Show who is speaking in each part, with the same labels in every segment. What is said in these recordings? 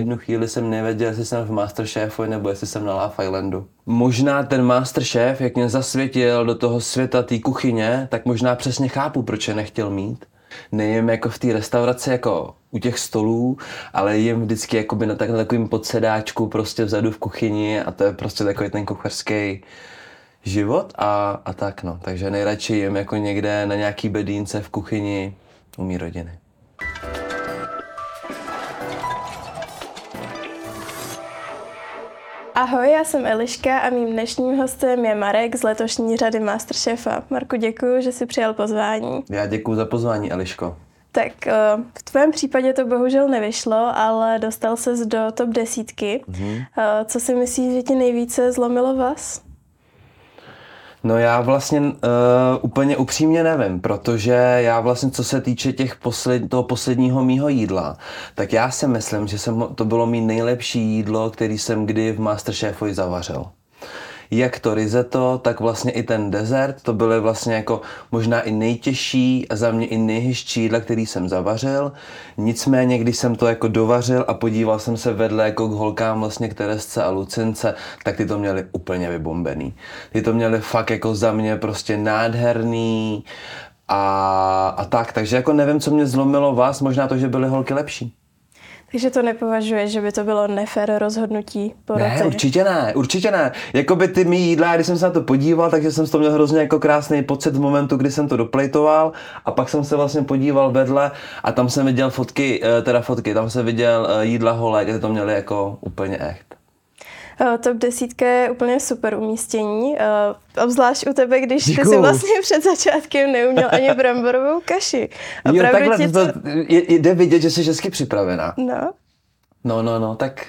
Speaker 1: Jednu chvíli jsem nevěděl, jestli jsem v Masterchefu nebo jestli jsem na Love Islandu. Možná ten Masterchef, jak mě zasvětil do toho světa té kuchyně, tak možná přesně chápu, proč je nechtěl mít. Nejím jako v té restauraci jako u těch stolů, ale jim vždycky jakoby na, tak, na takovým podsedáčku prostě vzadu v kuchyni a to je prostě takový ten kuchařský život a, a tak no. Takže nejradši jim jako někde na nějaký bedínce v kuchyni u mý rodiny.
Speaker 2: Ahoj, já jsem Eliška a mým dnešním hostem je Marek z letošní řady Masterchefa. Marku, děkuji, že jsi přijal pozvání.
Speaker 1: Já děkuji za pozvání, Eliško.
Speaker 2: Tak eh, v tvém případě to bohužel nevyšlo, ale dostal ses do top desítky. Mm-hmm. Co si myslíš, že ti nejvíce zlomilo vás?
Speaker 1: No já vlastně uh, úplně upřímně nevím, protože já vlastně, co se týče těch posled, toho posledního mýho jídla, tak já si myslím, že jsem, to bylo mý nejlepší jídlo, který jsem kdy v Masterchefovi zavařil jak to risotto, tak vlastně i ten dezert, to byly vlastně jako možná i nejtěžší a za mě i nejhyšší jídla, který jsem zavařil. Nicméně, když jsem to jako dovařil a podíval jsem se vedle jako k holkám vlastně k Teresce a Lucince, tak ty to měly úplně vybombený. Ty to měly fakt jako za mě prostě nádherný a, a tak. Takže jako nevím, co mě zlomilo vás, možná to, že byly holky lepší.
Speaker 2: Takže to nepovažuje, že by to bylo nefér rozhodnutí poroty?
Speaker 1: Ne, určitě ne, určitě ne. Jakoby ty mý jídla, když jsem se na to podíval, takže jsem z toho měl hrozně jako krásný pocit v momentu, kdy jsem to doplejtoval a pak jsem se vlastně podíval vedle a tam jsem viděl fotky, eh, teda fotky, tam jsem viděl eh, jídla holek, kde to měli jako úplně echt.
Speaker 2: Uh, top desítka je úplně super umístění, uh, obzvlášť u tebe, když Děkuju. ty si vlastně před začátkem neuměl ani bramborovou kaši.
Speaker 1: jo, takhle to, to... jde vidět, že jsi hezky připravená.
Speaker 2: No.
Speaker 1: No, no, no, tak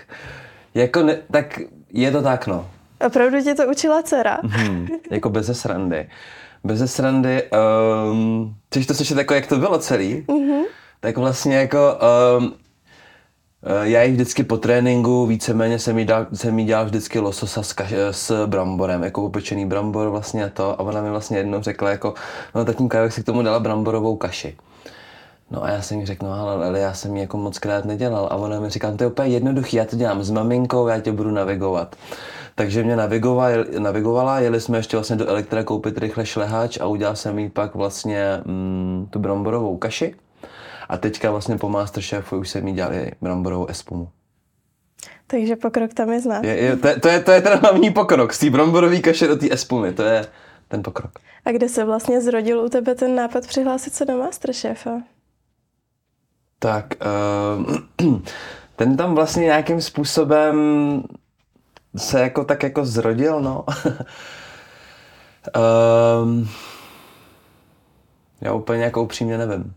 Speaker 1: jako ne, tak je to tak, no.
Speaker 2: Opravdu tě to učila dcera?
Speaker 1: Hmm, jako bez srandy. Bez srandy, um, chceš to slyšet jako, jak to bylo celý? Mm-hmm. Tak vlastně jako um, Eh, já ji vždycky po tréninku víceméně jsem jí, dal, jsem jí dělal vždycky lososa s, kaš, s bramborem, jako upečený brambor vlastně a to. A ona mi vlastně jednou řekla jako, no tatínka, jak si k tomu dala bramborovou kaši. No a já jsem jí řekl, no ale, ale já jsem ji jako moc krát nedělal. A ona mi říká, no, to je úplně jednoduchý, já to dělám s maminkou, já tě budu navigovat. Takže mě navigovala, navigovala, jeli jsme ještě vlastně do elektra koupit rychle šlehač a udělal jsem jí pak vlastně mm, tu bramborovou kaši. A teďka vlastně po Masterchefu už jsem jí dělal bramborovou espumu.
Speaker 2: Takže pokrok tam je znát.
Speaker 1: Je, je, to, to, je, to je ten hlavní pokrok. Z té bramborové kaše do té espumy. To je ten pokrok.
Speaker 2: A kde se vlastně zrodil u tebe ten nápad přihlásit se do Masterchefa?
Speaker 1: Tak, uh, ten tam vlastně nějakým způsobem se jako tak jako zrodil, no. um, já úplně jako upřímně nevím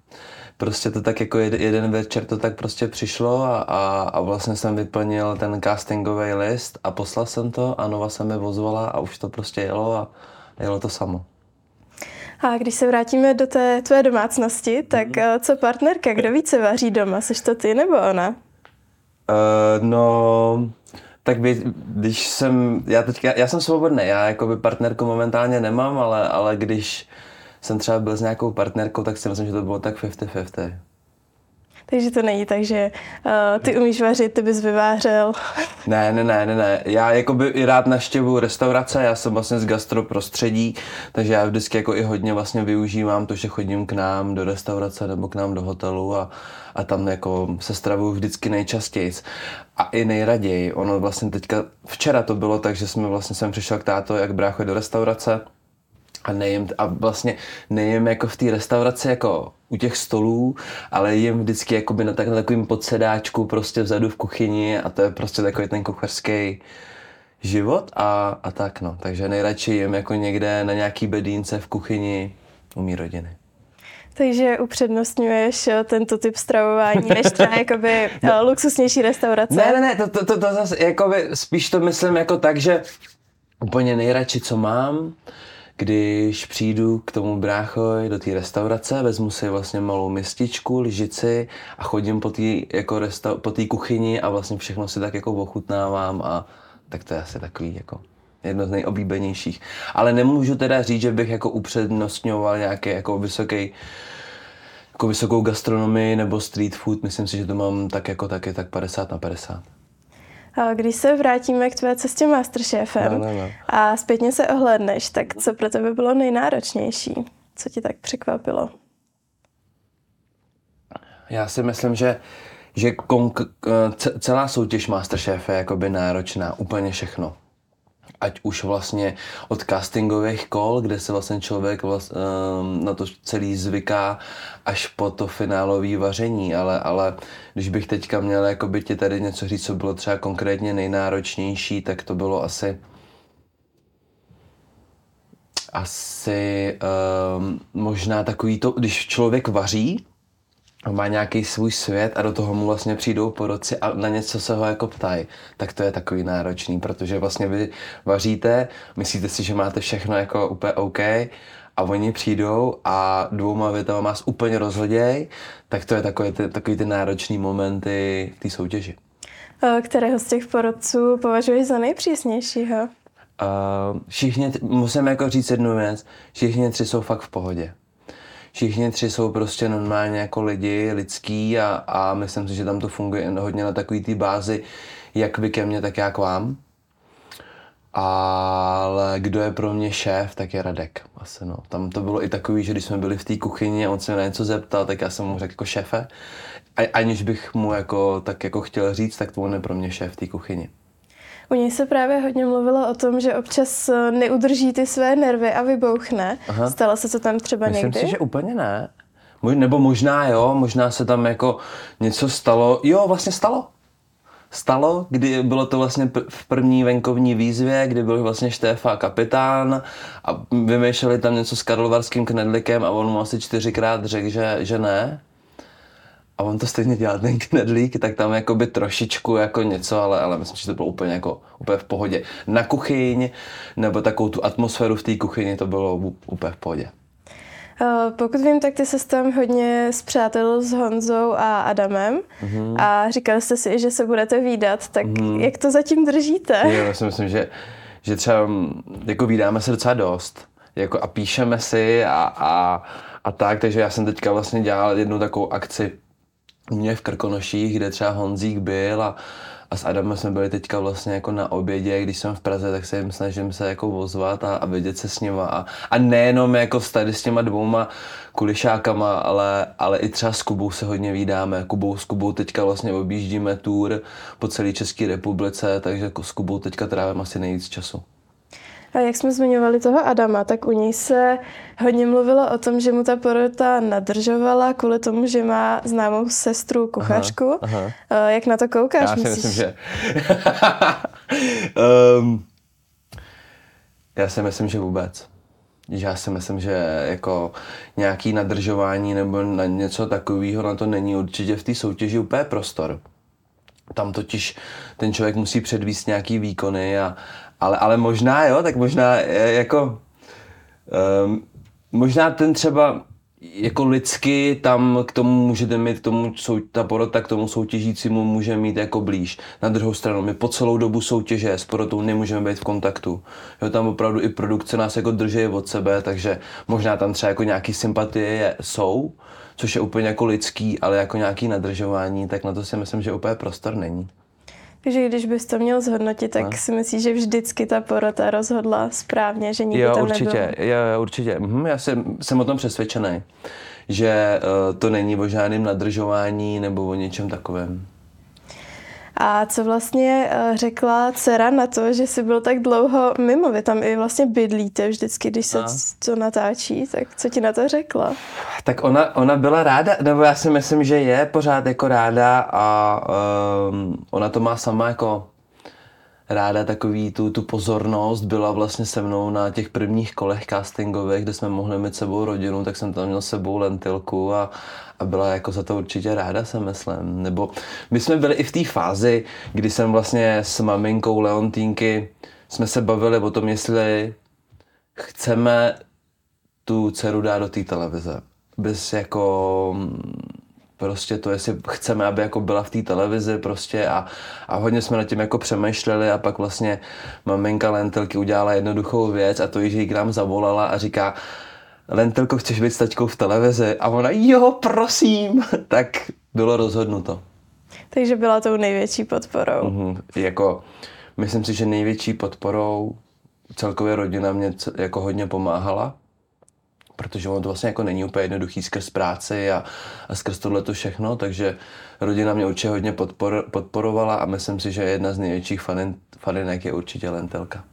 Speaker 1: prostě to tak jako jeden večer to tak prostě přišlo a, a, a vlastně jsem vyplnil ten castingový list a poslal jsem to a Nova se mi vozvala a už to prostě jelo a jelo to samo.
Speaker 2: A když se vrátíme do té tvé domácnosti, tak mm. co partnerka, kdo více vaří doma? Jsi to ty nebo ona? Uh,
Speaker 1: no, tak by, když jsem, já teďka, já jsem svobodný, já jako by partnerku momentálně nemám, ale, ale když jsem třeba byl s nějakou partnerkou, tak si myslím, že to bylo tak 50-50.
Speaker 2: Takže to není tak, že uh, ty umíš vařit, ty bys vyvářel.
Speaker 1: Ne, ne, ne, ne, ne. Já jako by i rád naštěvu restaurace, já jsem vlastně z gastro prostředí, takže já vždycky jako i hodně vlastně využívám to, že chodím k nám do restaurace nebo k nám do hotelu a, a tam jako se stravuju vždycky nejčastěji. A i nejraději. Ono vlastně teďka, včera to bylo tak, že jsme vlastně jsem přišel k táto, jak brácho do restaurace, a nejím, a vlastně nejím jako v té restauraci jako u těch stolů, ale jim vždycky jako by na, tak, na takovým podsedáčku prostě vzadu v kuchyni a to je prostě takový ten kuchařský život a, a tak no. Takže nejradši jim jako někde na nějaký bedínce v kuchyni u mý rodiny.
Speaker 2: Takže upřednostňuješ eh, tento typ stravování, než třeba jakoby no. Eh, luxusnější restaurace?
Speaker 1: Ne, ne, ne, to, to, to, to zase, jakoby, spíš to myslím jako tak, že úplně nejradši, co mám, když přijdu k tomu bráchoj do té restaurace, vezmu si vlastně malou mističku, lžici a chodím po té jako resta- po kuchyni a vlastně všechno si tak jako ochutnávám a tak to je asi takový jako jedno z nejoblíbenějších. Ale nemůžu teda říct, že bych jako upřednostňoval nějaký jako vysoký jako vysokou gastronomii nebo street food, myslím si, že to mám tak jako taky tak 50 na 50.
Speaker 2: A když se vrátíme k tvé cestě Masterchefem
Speaker 1: No, no, no.
Speaker 2: a zpětně se ohledneš, tak co pro tebe bylo nejnáročnější? Co ti tak překvapilo?
Speaker 1: Já si myslím, že, že konk- eh, ce- celá soutěž Masterchef je jakoby náročná, úplně všechno. Ať už vlastně od castingových kol, kde se vlastně člověk vlast, um, na to celý zvyká, až po to finálové vaření, ale, ale když bych teďka měl jakoby ti tady něco říct, co bylo třeba konkrétně nejnáročnější, tak to bylo asi asi um, možná takový to, když člověk vaří, má nějaký svůj svět a do toho mu vlastně přijdou poroci a na něco se ho jako ptají, tak to je takový náročný, protože vlastně vy vaříte, myslíte si, že máte všechno jako úplně OK a oni přijdou a dvouma větama vás úplně rozhoděj, tak to je takový ty, takový ty náročný momenty v té soutěži.
Speaker 2: Kterého z těch porodců považuješ za nejpřísnějšího?
Speaker 1: Uh, všichni, musím jako říct jednu věc, všichni tři jsou fakt v pohodě. Všichni tři jsou prostě normálně jako lidi, lidský a, a myslím si, že tam to funguje hodně na takový té bázi, jak vy ke mně, tak já k vám. Ale kdo je pro mě šéf, tak je Radek. Asi no. Tam to bylo i takový, že když jsme byli v té kuchyni a on se mě na něco zeptal, tak já jsem mu řekl jako šéfe. A, aniž bych mu jako, tak jako chtěl říct, tak to on je pro mě šéf v té kuchyni.
Speaker 2: U něj se právě hodně mluvilo o tom, že občas eh, neudrží ty své nervy a vybouchne.
Speaker 1: Aha.
Speaker 2: Stalo se to tam třeba
Speaker 1: Myslím
Speaker 2: někdy?
Speaker 1: si, že úplně ne. Nebo možná jo, možná se tam jako něco stalo. Jo, vlastně stalo. Stalo, kdy bylo to vlastně v první venkovní výzvě, kdy byl vlastně Štéfa kapitán a vymýšleli tam něco s Karlovarským knedlíkem a on mu asi čtyřikrát řekl, že, že ne. A on to stejně dělal ten knedlík, tak tam jakoby trošičku jako něco, ale, ale myslím, že to bylo úplně jako úplně v pohodě. Na kuchyň, nebo takovou tu atmosféru v té kuchyni, to bylo úplně v pohodě.
Speaker 2: Eh, Pokud vím, tak ty se tam hodně zpřátelil s Honzou a Adamem
Speaker 1: Mhm.
Speaker 2: a říkali jste si, že se budete výdat, tak jak to zatím držíte?
Speaker 1: Jo, já si myslím, že, že třeba jako vydáme se docela dost jako a píšeme si a, a, a tak, takže já jsem teďka vlastně dělal jednu takovou akci u mě v Krkonoších, kde třeba Honzík byl a, a s Adamem jsme byli teďka vlastně jako na obědě, když jsem v Praze, tak se jim snažím se jako ozvat a, a vidět se s nima a, a nejenom jako tady s těma dvouma kulišákama, ale, ale i třeba s Kubou se hodně vídáme. Kubou, s Kubou teďka vlastně objíždíme tour po celé České republice, takže jako s Kubou teďka trávím asi nejvíc času.
Speaker 2: A jak jsme zmiňovali toho Adama, tak u něj se hodně mluvilo o tom, že mu ta porota nadržovala kvůli tomu, že má známou sestru kuchařku.
Speaker 1: aha.
Speaker 2: Eh, Jak na to koukáš?
Speaker 1: Já si
Speaker 2: Myslíš-
Speaker 1: myslím, že... um, já si myslím, že vůbec. Já si myslím, že jako nějaký nadržování nebo na něco takového na to není určitě v té soutěži úplně prostor. Tam totiž ten člověk musí předvíst nějaký výkony, a, ale, ale možná jo, tak možná eh, jako um, možná ten třeba jako lidsky tam k tomu můžete mít, k tomu, sou, ta porota k tomu soutěžícímu může mít jako blíž. Na druhou stranu, my po celou dobu soutěže s porotou nemůžeme být v kontaktu. Jo, tam opravdu i produkce nás jako drží od sebe, takže možná tam třeba jako nějaký sympatie jsou, což je úplně jako lidský, ale jako nějaký nadržování, tak na to si myslím, že úplně prostor není.
Speaker 2: Takže když bys to měl zhodnotit, tak si myslíš, že vždycky ta porota rozhodla správně, že nikdy
Speaker 1: Jo,
Speaker 2: tam
Speaker 1: určitě,
Speaker 2: nebylo.
Speaker 1: jo, určitě. Mhm, já jsem, jsem o tom přesvědčený, že uh, to není o žádném nadržování nebo o něčem takovém.
Speaker 2: A co vlastně eh, řekla dcera na to, že jsi byl tak dlouho mimo? Vy tam i vlastně bydlíte vždycky, když se
Speaker 1: No.
Speaker 2: to natáčí, tak co ti na to řekla?
Speaker 1: Tak ona, ona byla ráda, nebo já si myslím, že je pořád jako ráda a um, ona to má sama jako ráda takový tu, tu pozornost, byla vlastně se mnou na těch prvních kolech castingových, kde jsme mohli mít sebou rodinu, tak jsem tam měl sebou lentilku a, a byla jako za to určitě ráda, se myslím. Nebo my jsme byli i v té fázi, kdy jsem vlastně s maminkou Leontínky jsme se bavili o tom, jestli chceme tu dceru dát do té televize. Bez jako mm, prostě to, jestli chceme, aby jako byla v té televizi prostě a, a hodně jsme nad tím jako přemýšleli a pak vlastně maminka Lentilky udělala jednoduchou věc a to, že jí k nám zavolala a říká, Lentelko, chceš být s taťkou v televizi? A ona, jo, prosím. tak bylo rozhodnuto.
Speaker 2: Takže byla tou největší podporou.
Speaker 1: Mm-hmm. Jako, myslím si, že největší podporou celkově rodina mě jako hodně pomáhala, protože ono to vlastně jako není úplně jednoduchý skrz práci a, a skrz tohle to všechno, takže rodina mě určitě hodně podpor, podporovala a myslím si, že jedna z největších fanin, faninek je určitě Lentelka.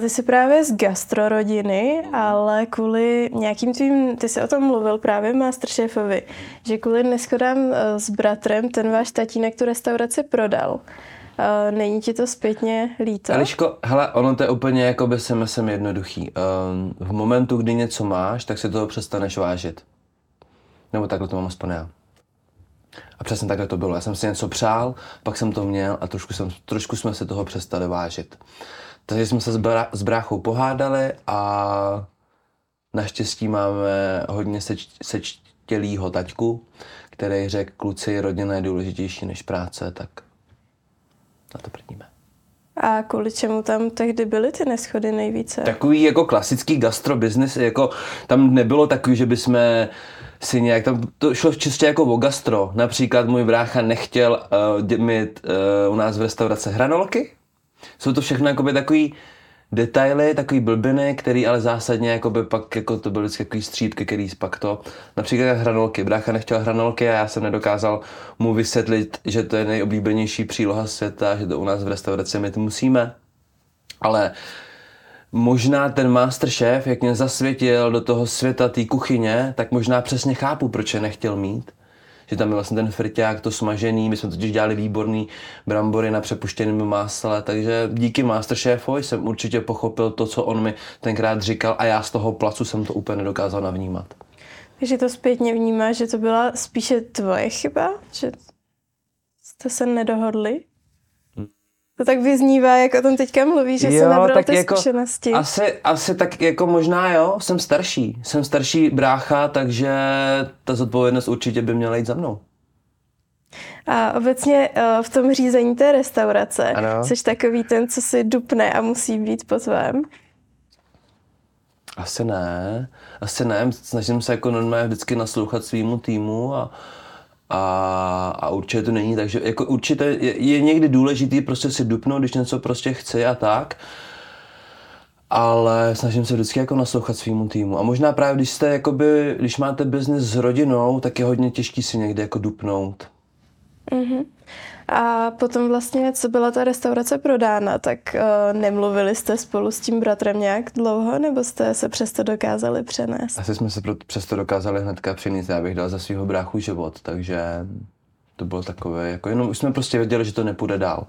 Speaker 2: Ty jsi právě z gastrorodiny, ale kvůli nějakým tvým, ty jsi o tom mluvil právě Masterchefovi, že kvůli neschodám e, s bratrem ten váš tatínek tu restauraci prodal. Není ti to zpětně líto?
Speaker 1: Eliško, hele, ono to je úplně jako by se myslím jednoduchý. Ehm, v momentu, kdy něco máš, tak si toho přestaneš vážit. Nebo takhle to mám aspoň já. A přesně takhle to bylo. Já jsem si něco přál, pak jsem to měl a trošku, jsem, trošku jsme se toho přestali vážit. Takže jsme se s, bra, s bráchou pohádali a naštěstí máme hodně seč, sečtělýho taťku, který řekl, kluci, rodina je důležitější než práce, tak na to prdíme.
Speaker 2: A kvůli čemu tam tehdy byly ty neschody nejvíce?
Speaker 1: Takový jako klasický gastrobiznis, jako tam nebylo takový, že bychom si nějak, tam to šlo čistě jako o gastro. Například můj brácha nechtěl uh, mít uh, u nás v restaurace hranolky. Jsou to všechno jakoby takový detaily, takový blbiny, který ale zásadně jako by pak jako to byly takový střípky, který pak to, například hranolky. Brácha nechtěl hranolky a já jsem nedokázal mu vysvětlit, že to je nejoblíbenější příloha světa, že to u nás v restauraci my to musíme. Ale možná ten masterchef, jak mě zasvětil do toho světa té kuchyně, tak možná přesně chápu, proč je nechtěl mít že tam je vlastně ten friťák, to smažený, my jsme totiž dělali výborný brambory na přepuštěném másle, takže díky Masterchefovi jsem určitě pochopil to, co on mi tenkrát říkal a já z toho placu jsem to úplně nedokázal navnímat.
Speaker 2: Takže to zpětně vnímá, že to byla spíše tvoje chyba? Že jste se nedohodli? To tak vyznívá, jak o tom teďka mluví, že jo, se nabral ty jako, zkušenosti.
Speaker 1: Asi, asi tak jako možná jo, jsem starší. Jsem starší brácha, takže ta zodpovědnost určitě by měla jít za mnou.
Speaker 2: A obecně eh, v tom řízení té restaurace ano. jsi takový ten, co si dupne a musí být po tvém?
Speaker 1: Asi ne. Asi ne. Snažím se jako normálně vždycky naslouchat svýmu týmu a, a, a určitě to není, takže jako určitě je, je někdy důležitý prostě si dupnout, když něco prostě chci a tak, ale snažím se vždycky jako naslouchat svýmu týmu. A možná právě, když jste jakoby, když máte biznis s rodinou, tak je hodně těžký si někde jako dupnout.
Speaker 2: Mm-hmm. A potom vlastně, co byla ta restaurace prodána, tak uh, nemluvili jste spolu s tím bratrem nějak dlouho, nebo jste se přesto dokázali přenést?
Speaker 1: Asi jsme se přesto dokázali hnedka přenést, já bych dal za svého bráchu život, takže to bylo takové, jako jenom už jsme prostě věděli, že to nepůjde dál.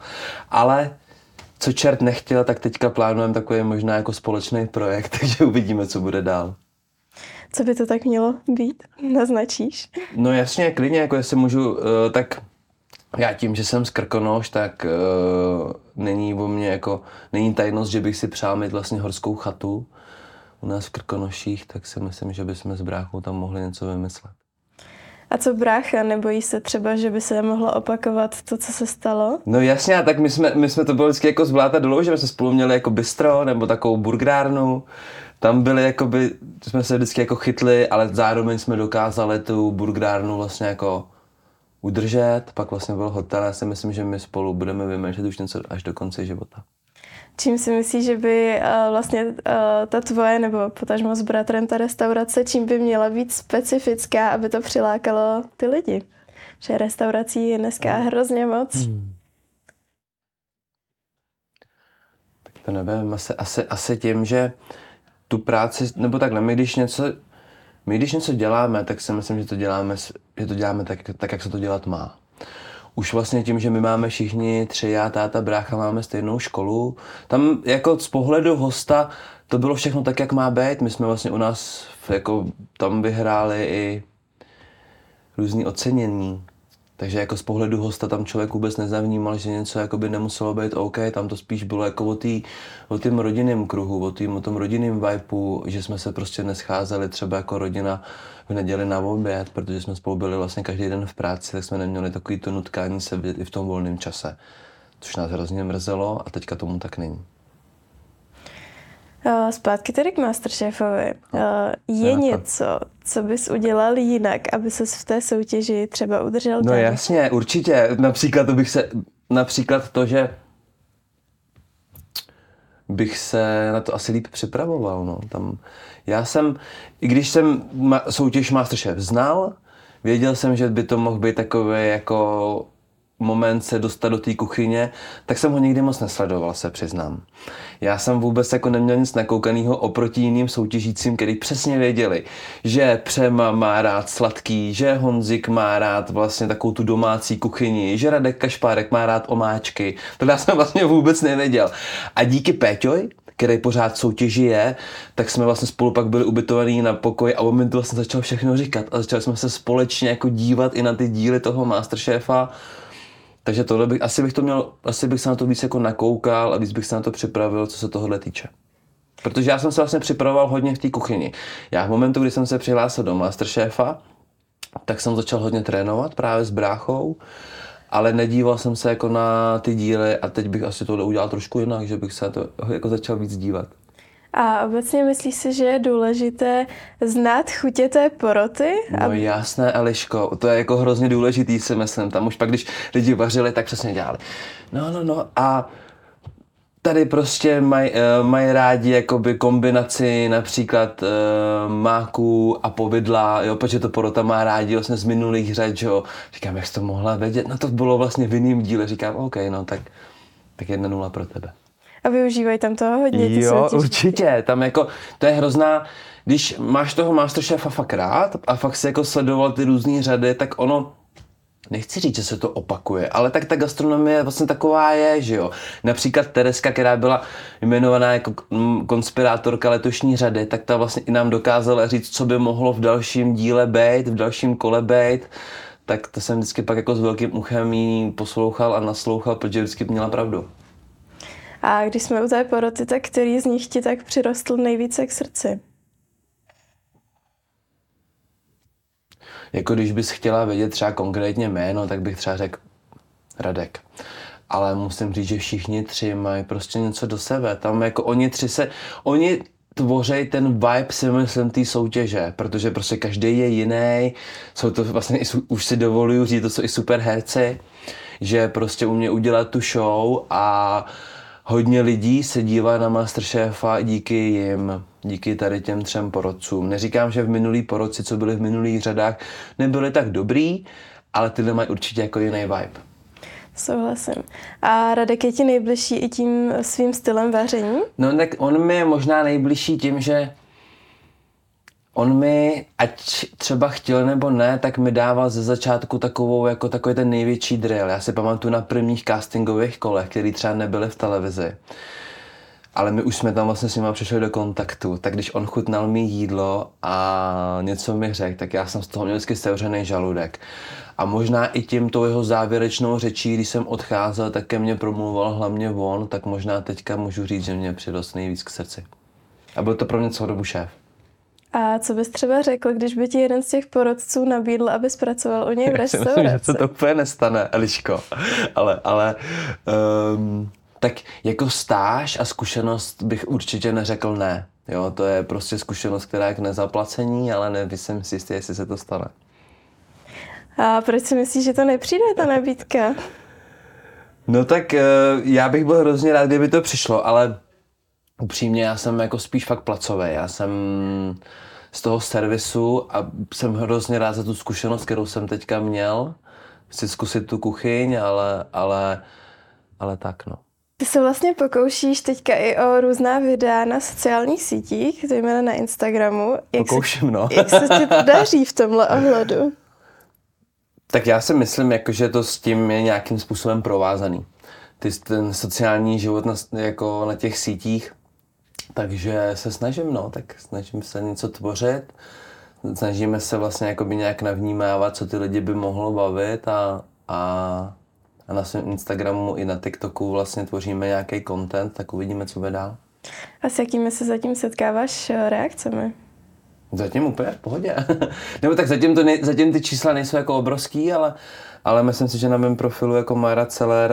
Speaker 1: Ale co čert nechtěl, tak teďka plánujeme takový možná jako společný projekt, takže uvidíme, co bude dál.
Speaker 2: Co by to tak mělo být? Naznačíš?
Speaker 1: No jasně, klidně, jako jestli můžu, uh, tak já tím, že jsem z Krkonoš, tak uh, není o mě jako, není tajnost, že bych si přál mít vlastně horskou chatu u nás v Krkonoších, tak si myslím, že bychom s bráchou tam mohli něco vymyslet.
Speaker 2: A co brácha, nebojí se třeba, že by se mohlo opakovat to, co se stalo?
Speaker 1: No jasně, tak my jsme, my jsme to bylo vždycky jako zvládat dlouho, že jsme spolu měli jako bistro nebo takovou burgerárnu. Tam byli jakoby, jsme se vždycky jako chytli, ale zároveň jsme dokázali tu burgerárnu vlastně jako udržet, pak vlastně byl hotel. Já si myslím, že my spolu budeme vymýšlet už něco až do konce života.
Speaker 2: Čím si myslíš, že by uh, vlastně uh, ta tvoje nebo potažmo s bratrem ta restaurace, čím by měla být specifická, aby to přilákalo ty lidi? Že restaurací je dneska hmm. hrozně moc. Hmm.
Speaker 1: Tak to nevím, asi, asi, asi tím, že tu práci, nebo takhle, my když něco my když něco děláme, tak si myslím, že to děláme, že to děláme tak, tak, jak se to dělat má. Už vlastně tím, že my máme všichni tři, já, táta, brácha, máme stejnou školu, tam jako z pohledu hosta to bylo všechno tak, jak má být. My jsme vlastně u nás jako tam vyhráli i různý ocenění. Takže jako z pohledu hosta tam člověk vůbec nezavnímal, že něco jako by nemuselo být OK, tam to spíš bylo jako o, tý, o tým rodinném kruhu, o, tým, o tom rodinném vibeu, že jsme se prostě nescházeli třeba jako rodina v neděli na oběd, protože jsme spolu byli vlastně každý den v práci, tak jsme neměli takový to nutkání se vidět i v tom volném čase, což nás hrozně mrzelo a teďka tomu tak není.
Speaker 2: Uh, zpátky tedy k Masterchefovi. Uh, je no, něco, co bys udělal jinak, aby ses v té soutěži třeba udržel
Speaker 1: No jasně, určitě. Například to bych se, například to, že bych se na to asi líp připravoval. No. Tam, já jsem, i když jsem ma, soutěž Masterchef znal, věděl jsem, že by to mohl být takové jako moment se dostat do té kuchyně, tak jsem ho nikdy moc nesledoval, se přiznám. Já jsem vůbec jako neměl nic nakoukaného oproti jiným soutěžícím, který přesně věděli, že Přema má rád sladký, že Honzik má rád vlastně takovou tu domácí kuchyni, že Radek Kašpárek má rád omáčky. To já jsem vlastně vůbec nevěděl. A díky Péťoj, který pořád soutěži je, tak jsme vlastně spolu pak byli ubytovaní na pokoji a on mi to vlastně začal všechno říkat a začali jsme se společně jako dívat i na ty díly toho Masterchefa takže tohle bych, asi bych to měl, asi bych se na to víc jako nakoukal a víc bych se na to připravil, co se tohohle týče. Protože já jsem se vlastně připravoval hodně v té kuchyni. Já v momentu, kdy jsem se přihlásil do Masterchefa, tak jsem začal hodně trénovat právě s bráchou, ale nedíval jsem se jako na ty díly a teď bych asi tohle udělal trošku jinak, že bych se to jako začal víc dívat.
Speaker 2: A obecně myslíš si, že je důležité znát chutě té poroty?
Speaker 1: No jasné, Eliško, to je jako hrozně důležitý, si myslím. Tam už pak, když lidi vařili, tak přesně dělali. No, no, no a tady prostě mají uh, maj rádi jakoby kombinaci například uh, máků a povidla, jo, protože to porota má rádi vlastně z minulých řad, jo. Říkám, jak jsi to mohla vědět? No to bylo vlastně v jiném díle. Říkám, OK, no tak, tak jedna nula pro tebe
Speaker 2: a využívají tam toho hodně. Ty
Speaker 1: jo, soutěž. určitě. Tam jako, to je hrozná, když máš toho Masterchefa fakt rád a fakt si jako sledoval ty různé řady, tak ono Nechci říct, že se to opakuje, ale tak ta gastronomie vlastně taková je, že jo. Například Tereska, která byla jmenovaná jako konspirátorka letošní řady, tak ta vlastně i nám dokázala říct, co by mohlo v dalším díle být, v dalším kole být. Tak to jsem vždycky pak jako s velkým uchem jí poslouchal a naslouchal, protože vždycky měla pravdu.
Speaker 2: A když jsme u té poroty, tak který z nich ti tak přirostl nejvíce k srdci?
Speaker 1: Jako když bys chtěla vědět třeba konkrétně jméno, tak bych třeba řekl Radek. Ale musím říct, že všichni tři mají prostě něco do sebe. Tam jako oni tři se, oni tvoří ten vibe, si myslím, té soutěže, protože prostě každý je jiný. Jsou to vlastně, už si dovoluju říct, to jsou i super herci, že prostě umě udělat tu show a hodně lidí se dívá na Masterchefa díky jim, díky tady těm třem porodcům. Neříkám, že v minulý porodci, co byli v minulých řadách, nebyli tak dobrý, ale tyhle mají určitě jako jiný vibe.
Speaker 2: Souhlasím. A Radek je ti nejbližší i tím svým stylem vaření?
Speaker 1: No tak on mi je možná nejbližší tím, že On mi, ať třeba chtěl nebo ne, tak mi dával ze začátku takovou, jako takový ten největší drill. Já si pamatuju na prvních castingových kolech, které třeba nebyly v televizi. Ale my už jsme tam vlastně s ním přišli do kontaktu, tak když on chutnal mi jídlo a něco mi řekl, tak já jsem z toho měl vždycky sevřený žaludek. A možná i tím tou jeho závěrečnou řečí, když jsem odcházel, tak ke mně promluval hlavně on, tak možná teďka můžu říct, že mě přirost nejvíc k srdci. A byl to pro mě celou dobu šéf.
Speaker 2: A co bys třeba řekl, když by ti jeden z těch porodců nabídl, aby zpracoval u něj v restauraci?
Speaker 1: Myslím, že se to úplně nestane, Eliško. Ale, ale um, tak jako stáž a zkušenost bych určitě neřekl ne. Jo, to je prostě zkušenost, která je k nezaplacení, ale nevím si jistý, jestli se to stane.
Speaker 2: A proč si myslíš, že to nepřijde, ta nabídka?
Speaker 1: No tak eh, já bych byl hrozně rád, kdyby to přišlo, ale upřímně já jsem jako spíš fakt placový. Já jsem z toho servisu a jsem hrozně rád za tu zkušenost, kterou jsem teďka měl. Chci zkusit tu kuchyň, ale, ale, ale tak no.
Speaker 2: Ty se vlastně pokoušíš teďka i o různá videa na sociálních sítích, zejména na Instagramu.
Speaker 1: Jak Pokouším,
Speaker 2: se,
Speaker 1: no.
Speaker 2: jak se ti to daří v tomhle ohledu?
Speaker 1: Tak já si myslím, jako, že to s tím je nějakým způsobem provázaný. Ty, ten sociální život na, jako na těch sítích takže se snažím, no, tak snažím se něco tvořit, snažíme se vlastně jakoby nějak navnímávat, co ty lidi by mohlo bavit a, a, a na svém Instagramu i na TikToku vlastně tvoříme nějaký content, tak uvidíme, co bude dál.
Speaker 2: A s jakými se zatím setkáváš eh, reakcemi?
Speaker 1: Zatím úplně v pohodě. Nebo tak zatím, to nej, zatím ty čísla nejsou jako obrovský, ale, ale myslím si, že na mém profilu jako Mara Celer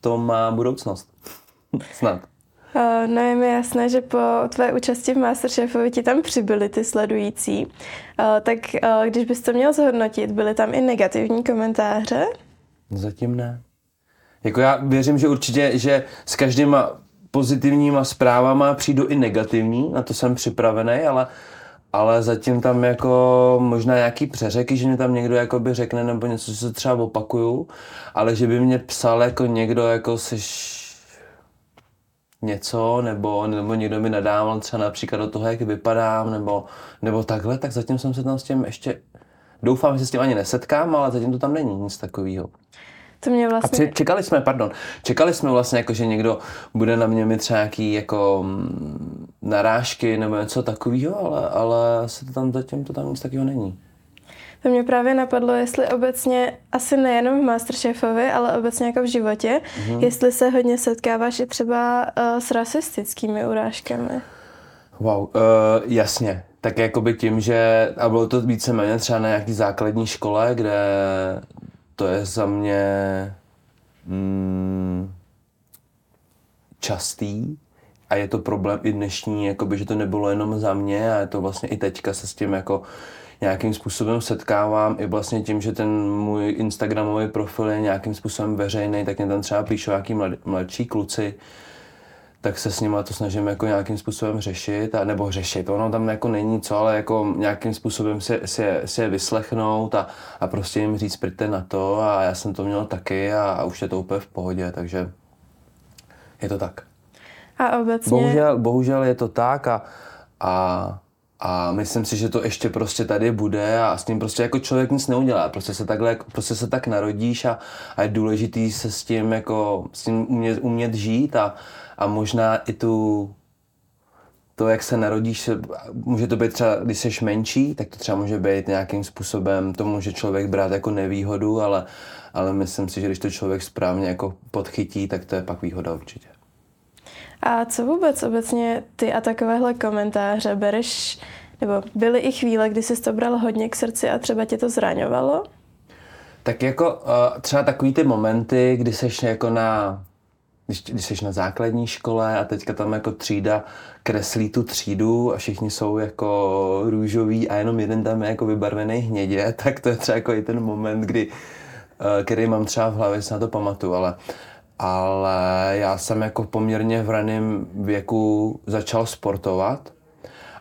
Speaker 1: to má budoucnost. Snad.
Speaker 2: Uh, no je mi jasné, že po tvé účasti v Masterchefovi ti tam přibyly ty sledující. Uh, tak uh, když bys to měl zhodnotit, byly tam i negativní komentáře?
Speaker 1: Zatím ne. Jako já věřím, že určitě, že s každýma pozitivníma zprávama přijdu i negativní, na to jsem připravený, ale ale zatím tam jako možná nějaký přeřeky, že mě tam někdo jakoby řekne nebo něco, co se třeba opakuju, ale že by mě psal jako někdo jako seš něco, nebo, nebo někdo mi nadával třeba například do toho, jak vypadám, nebo, nebo takhle, tak zatím jsem se tam s tím ještě, doufám, že se s tím ani nesetkám, ale zatím to tam není nic takového.
Speaker 2: To mě vlastně...
Speaker 1: A při, čekali jsme, pardon, čekali jsme vlastně, jako, že někdo bude na mě mít třeba nějaký jako mm, narážky nebo něco takového, ale, ale se to tam zatím to tam nic takového není.
Speaker 2: To mě právě napadlo, jestli obecně, asi nejenom v Masterchefovi, ale obecně jako v životě, mm-hmm. jestli se hodně setkáváš i třeba uh, s rasistickými urážkami.
Speaker 1: Wow, uh, jasně. Tak jakoby tím, že, a bylo to víceméně třeba na nějaký základní škole, kde to je za mě mm, častý a je to problém i dnešní, jakoby, že to nebylo jenom za mě a je to vlastně i teďka se s tím jako nějakým způsobem setkávám i vlastně tím, že ten můj Instagramový profil je nějakým způsobem veřejný, tak mě tam třeba píšou nějaký mladší kluci, tak se s nimi to snažím jako nějakým způsobem řešit, a, nebo řešit, ono tam jako není co, ale jako nějakým způsobem si, si, si je vyslechnout a, a prostě jim říct, pryte na to a já jsem to měl taky a, a už je to úplně v pohodě, takže je to tak.
Speaker 2: A obecně...
Speaker 1: Bohužel, bohužel je to tak a, a, a myslím si, že to ještě prostě tady bude a s tím prostě jako člověk nic neudělá. Prostě se takhle, prostě se tak narodíš a, a je důležitý se s tím jako, s tím umět, umět žít a, a možná i tu to, jak se narodíš, může to být třeba, když jsi menší, tak to třeba může být nějakým způsobem, to může člověk brát jako nevýhodu, ale, ale myslím si, že když to člověk správně jako podchytí, tak to je pak výhoda určitě.
Speaker 2: A co vůbec obecně ty a takovéhle komentáře bereš, nebo byly i chvíle, kdy jsi to bral hodně k srdci a třeba tě to zraňovalo?
Speaker 1: Tak jako uh, třeba takový ty momenty, kdy jsi jako na když, když jsi na základní škole a teďka tam jako třída kreslí tu třídu a všichni jsou jako růžoví a jenom jeden tam je jako vybarvený hnědě, tak to je třeba jako i ten moment, kdy, eh, který mám třeba v hlavě, se na to pamatuju, ale ale já jsem jako poměrně v raném věku začal sportovat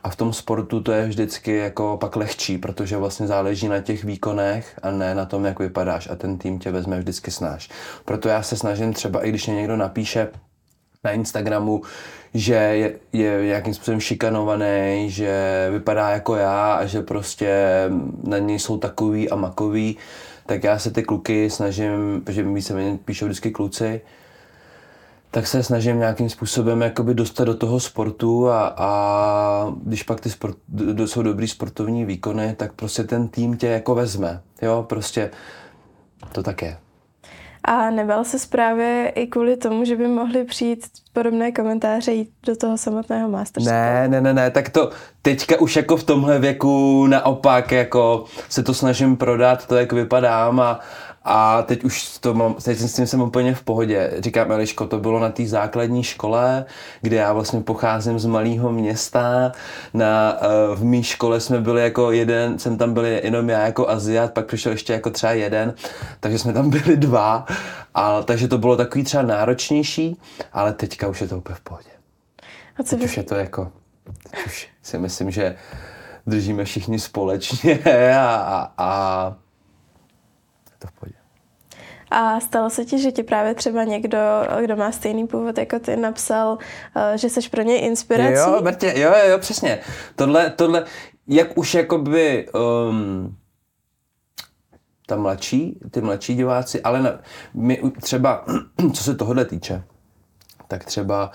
Speaker 1: a v tom sportu to je vždycky jako pak lehčí, protože vlastně záleží na těch výkonech a ne na tom, jak vypadáš a ten tým tě vezme vždycky snáš. Proto já se snažím třeba, i když mě někdo napíše na Instagramu, že je, je nějakým způsobem šikanovaný, že vypadá jako já a že prostě na něj jsou takový a makový, tak já se ty kluky snažím, protože mi se píšou vždycky kluci, tak se snažím nějakým způsobem jakoby dostat do toho sportu a, a když pak ty sport, do, jsou dobrý sportovní výkony, tak prostě ten tým tě jako vezme. Jo, prostě to tak je.
Speaker 2: A nebal se právě i kvůli tomu, že by mohly přijít podobné komentáře jít do toho samotného masterství?
Speaker 1: Ne, ne, ne, ne, tak to teďka už jako v tomhle věku naopak jako se to snažím prodat, to jak vypadám a, a teď už to mám, teď s tím jsem úplně v pohodě. Říkám, Eliško, to bylo na té základní škole, kde já vlastně pocházím z malého města. Na, uh, v mé škole jsme byli jako jeden, jsem tam byl jenom já jako Aziat, pak přišel ještě jako třeba jeden, takže jsme tam byli dva. A, takže to bylo takový třeba náročnější, ale teďka už je to úplně v pohodě. A co teď už je to jako, teď už si myslím, že držíme všichni společně a, a, a to v pohodě.
Speaker 2: A stalo se ti, že ti právě třeba někdo, kdo má stejný původ jako ty, napsal, eh, že jsi pro něj inspirací?
Speaker 1: Jo, Bertě, jo, jo, jo, přesně. Tohle, tohle, jak už jakoby um, ta mladší, ty mladší diváci, ale na, my třeba, co se tohohle týče, tak třeba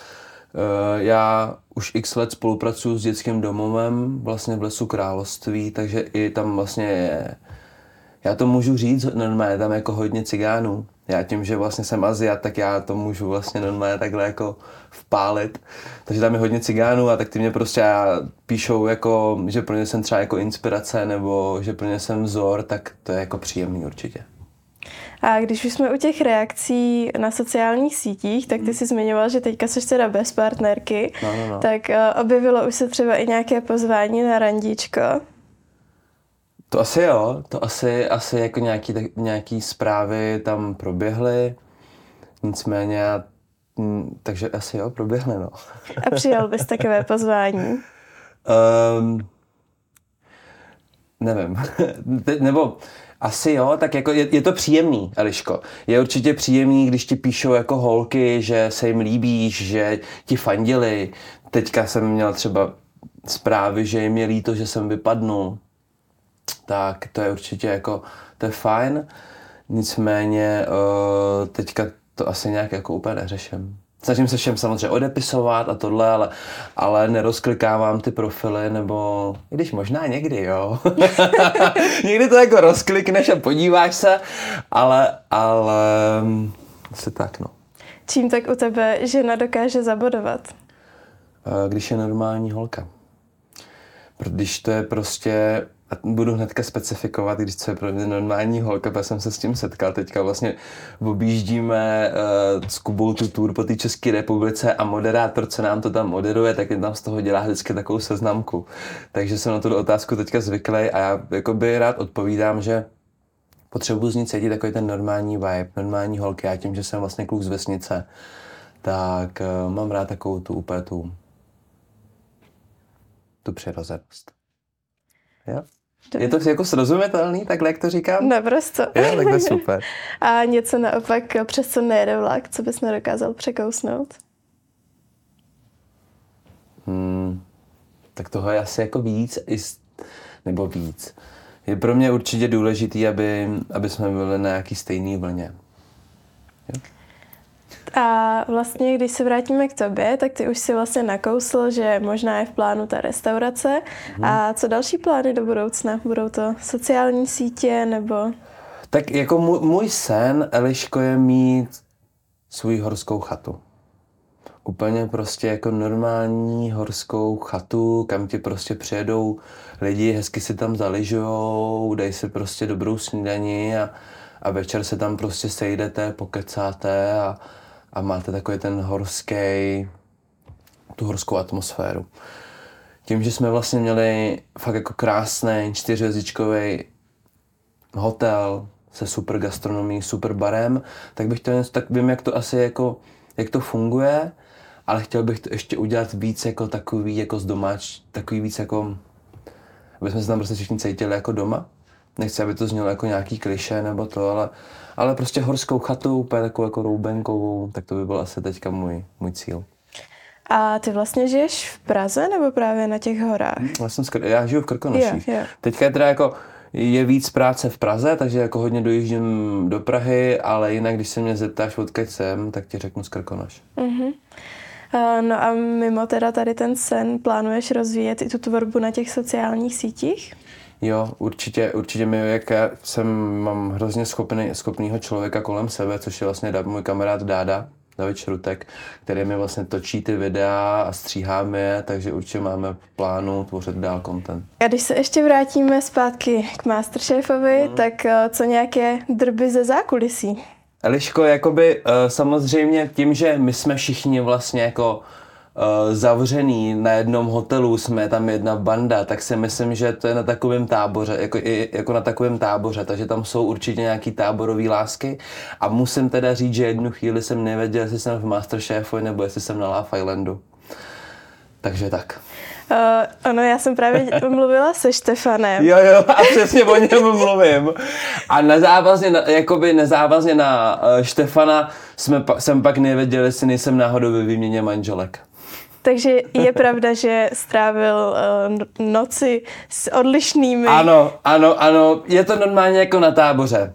Speaker 1: uh, já už x let spolupracuji s dětským domovem vlastně v Lesu království, takže i tam vlastně je já to můžu říct normálně, tam jako hodně cigánů. Já tím, že vlastně jsem Aziat, tak já to můžu vlastně normálně takhle jako vpálit. Takže tam je hodně cigánů a tak ty mě prostě píšou jako, že pro ně jsem třeba jako inspirace nebo že pro ně jsem vzor, tak to je jako příjemný určitě.
Speaker 2: A když už jsme u těch reakcí na sociálních sítích, tak ty jsi zmiňoval, že teďka jsi teda bez partnerky,
Speaker 1: No, no, no.
Speaker 2: tak uh, objevilo už se třeba i nějaké pozvání na randíčko.
Speaker 1: To asi jo, to asi, asi jako nějaký, tak, nějaký zprávy tam proběhly, nicméně já, mm, takže asi jo, proběhly, no.
Speaker 2: A přijal bys takové pozvání?
Speaker 1: Um, nevím, nebo asi jo, tak jako je, je to příjemný, Eliško. Je určitě příjemný, když ti píšou jako holky, že se jim líbíš, že ti fandili. Teďka jsem měl třeba zprávy, že jim je líto, že jsem vypadnul. Tak to je určitě jako, to je fajn. Nicméně uh, teďka to asi nějak jako úplně neřeším. Snažím se všem samozřejmě odepisovat a tohle, ale, ale nerozklikávám ty profily, nebo i když možná někdy, jo. někdy to jako rozklikneš a podíváš se, ale, ale asi tak, no.
Speaker 2: Čím tak u tebe žena dokáže zabodovat?
Speaker 1: Eh, Když je normální holka. Když to je prostě, a budu hnedka specifikovat, když to je pro mě normální holka, protože jsem se s tím setkal. Teďka vlastně objíždíme uh, s Kubou tu tour po té České republice a moderátor, co nám to tam moderuje, tak tam z toho dělá vždycky takovou seznamku. Takže jsem na tu otázku teďka zvyklý a já jakoby rád odpovídám, že potřebuji z ní cítit takový ten normální vibe, normální holky. Já tím, že jsem vlastně kluk z vesnice, tak uh, mám rád takovou tu úplně tu, tu přirozenost. Jo? Je to jako srozumitelný, takhle jak to říkám?
Speaker 2: Naprosto.
Speaker 1: Jo, tak to je super.
Speaker 2: A něco naopak, přes co nejede vlak, co bys nedokázal překousnout?
Speaker 1: Hmm, tak toho je asi jako víc, nebo víc. Je pro mě určitě důležitý, aby, aby jsme byli na nějaký stejný vlně.
Speaker 2: A vlastně, když se vrátíme k tobě, tak ty už si vlastně nakousl, že možná je v plánu ta restaurace. A co další plány do budoucna? Budou to sociální sítě nebo...
Speaker 1: Tak jako můj, můj sen, Eliško, je mít svůj horskou chatu. Úplně prostě jako normální horskou chatu, kam ti prostě přijedou lidi, hezky si tam zaližujou, dají si prostě dobrou snídani a, a večer se tam prostě sejdete, pokecáte a, a máte takový ten horský, tu horskou atmosféru. Tím, že jsme vlastně měli fakt jako krásný čtyřhvězdičkový hotel se super gastronomií, super barem, tak bych něco, tak vím, jak to asi jako, jak to funguje, ale chtěl bych to ještě udělat víc jako takový, jako z domáč, takový víc jako, aby jsme se tam prostě všichni cítili jako doma. Nechci, aby to znělo jako nějaký kliše nebo to, ale, ale prostě horskou chatu, úplně takovou jako roubenkovou, tak to by byl asi teďka můj, můj cíl.
Speaker 2: A ty vlastně žiješ v Praze nebo právě na těch horách?
Speaker 1: Já, jsem z, Kr- já žiju v Krkonoších.
Speaker 2: Jo, jo.
Speaker 1: Teďka je teda jako je víc práce v Praze, takže jako hodně dojíždím do Prahy, ale jinak, když se mě zeptáš, odkud jsem, tak ti řeknu z Krkonoš.
Speaker 2: A, No a mimo teda tady ten sen, plánuješ rozvíjet i tu tvorbu na těch sociálních sítích?
Speaker 1: Jo, určitě, určitě mi, jak já jsem, mám hrozně schopný, schopnýho člověka kolem sebe, což je vlastně můj kamarád Dáda, David Šrutek, který mi vlastně točí ty videa a stříhá mi je, takže určitě máme v plánu tvořit dál content.
Speaker 2: A když se ještě vrátíme zpátky k Masterchefovi,
Speaker 1: Mhm.
Speaker 2: tak eh, co nějaké drby ze zákulisí?
Speaker 1: Eliško, jakoby uh, samozřejmě tím, že my jsme všichni vlastně jako zavřený na jednom hotelu, jsme tam jedna banda, tak si myslím, že to je na takovém táboře, jako, i, jako na takovém táboře, takže tam jsou určitě nějaký táborový lásky a musím teda říct, že jednu chvíli jsem nevěděl, jestli jsem v Masterchefu nebo jestli jsem na Love Islandu. Takže tak.
Speaker 2: Uh, ano, já jsem právě mluvila se Štefanem.
Speaker 1: Jo, jo, a přesně o něm mluvím. A nezávazně, jakoby nezávazně na uh, Štefana jsme jsem pak nevěděl, jestli nejsem náhodou ve výměně manželek.
Speaker 2: Takže je pravda, že strávil uh, noci s odlišnými.
Speaker 1: Ano, ano, ano, je to normálně jako na táboře.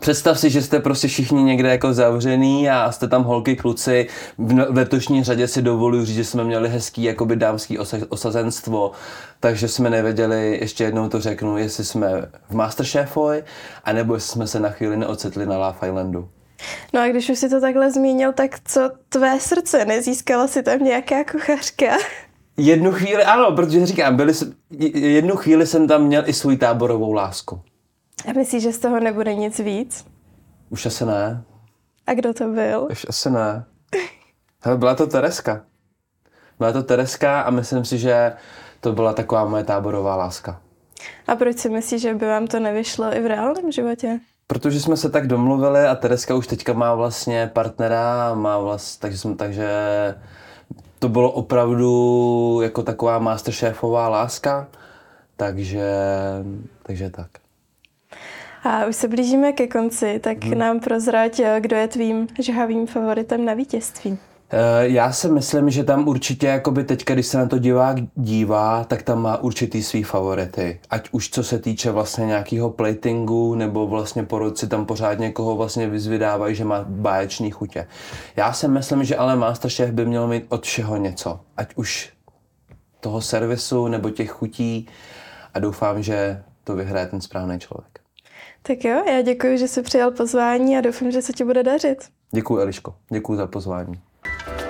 Speaker 1: Představ si, že jste prostě všichni někde jako zavřený a jste tam holky, kluci. V no- letošní řadě si dovoluji říct, že jsme měli hezký jakoby dámský osa- osazenstvo, takže jsme nevěděli, ještě jednou to řeknu, jestli jsme v Masterchefovi, anebo jestli jsme se na chvíli neocitli na Love Islandu.
Speaker 2: No a když už si to takhle zmínil, tak co tvé srdce? Nezískala si tam nějaká kuchařka?
Speaker 1: Jednu chvíli, ano, protože říkám, byli, jednu chvíli jsem tam měl i svůj táborovou lásku.
Speaker 2: A myslíš, že z toho nebude nic víc?
Speaker 1: Už asi ne.
Speaker 2: A kdo to byl?
Speaker 1: Už asi ne. Hele, byla to Tereska. Byla to Tereska a myslím si, že to byla taková moje táborová láska.
Speaker 2: A proč si myslíš, že by vám to nevyšlo i v reálném životě?
Speaker 1: Protože jsme se tak domluvili a Tereska už teďka má vlastně partnera, má vlastně, takže jsme, takže to bylo opravdu jako taková masterchefová láska, takže, takže tak.
Speaker 2: A už se blížíme ke konci, tak hmm. nám prozrať, kdo je tvým žhavým favoritem na vítězství.
Speaker 1: Eh, já si myslím, že tam určitě, jakoby teďka, když se na to divák dívá, tak tam má určitý svý favority. Ať už co se týče vlastně nějakého platingu, nebo vlastně porodci tam pořád někoho vlastně vyzvydávají, že má báječný chutě. Já si myslím, že ale Masterchef by měl mít od všeho něco. Ať už toho servisu, nebo těch chutí. A doufám, že to vyhraje ten správný člověk.
Speaker 2: Tak jo, já děkuji, že jsi přijal pozvání a doufám, že se ti bude dařit.
Speaker 1: Děkuji, Eliško. Děkuji za pozvání. Thank you.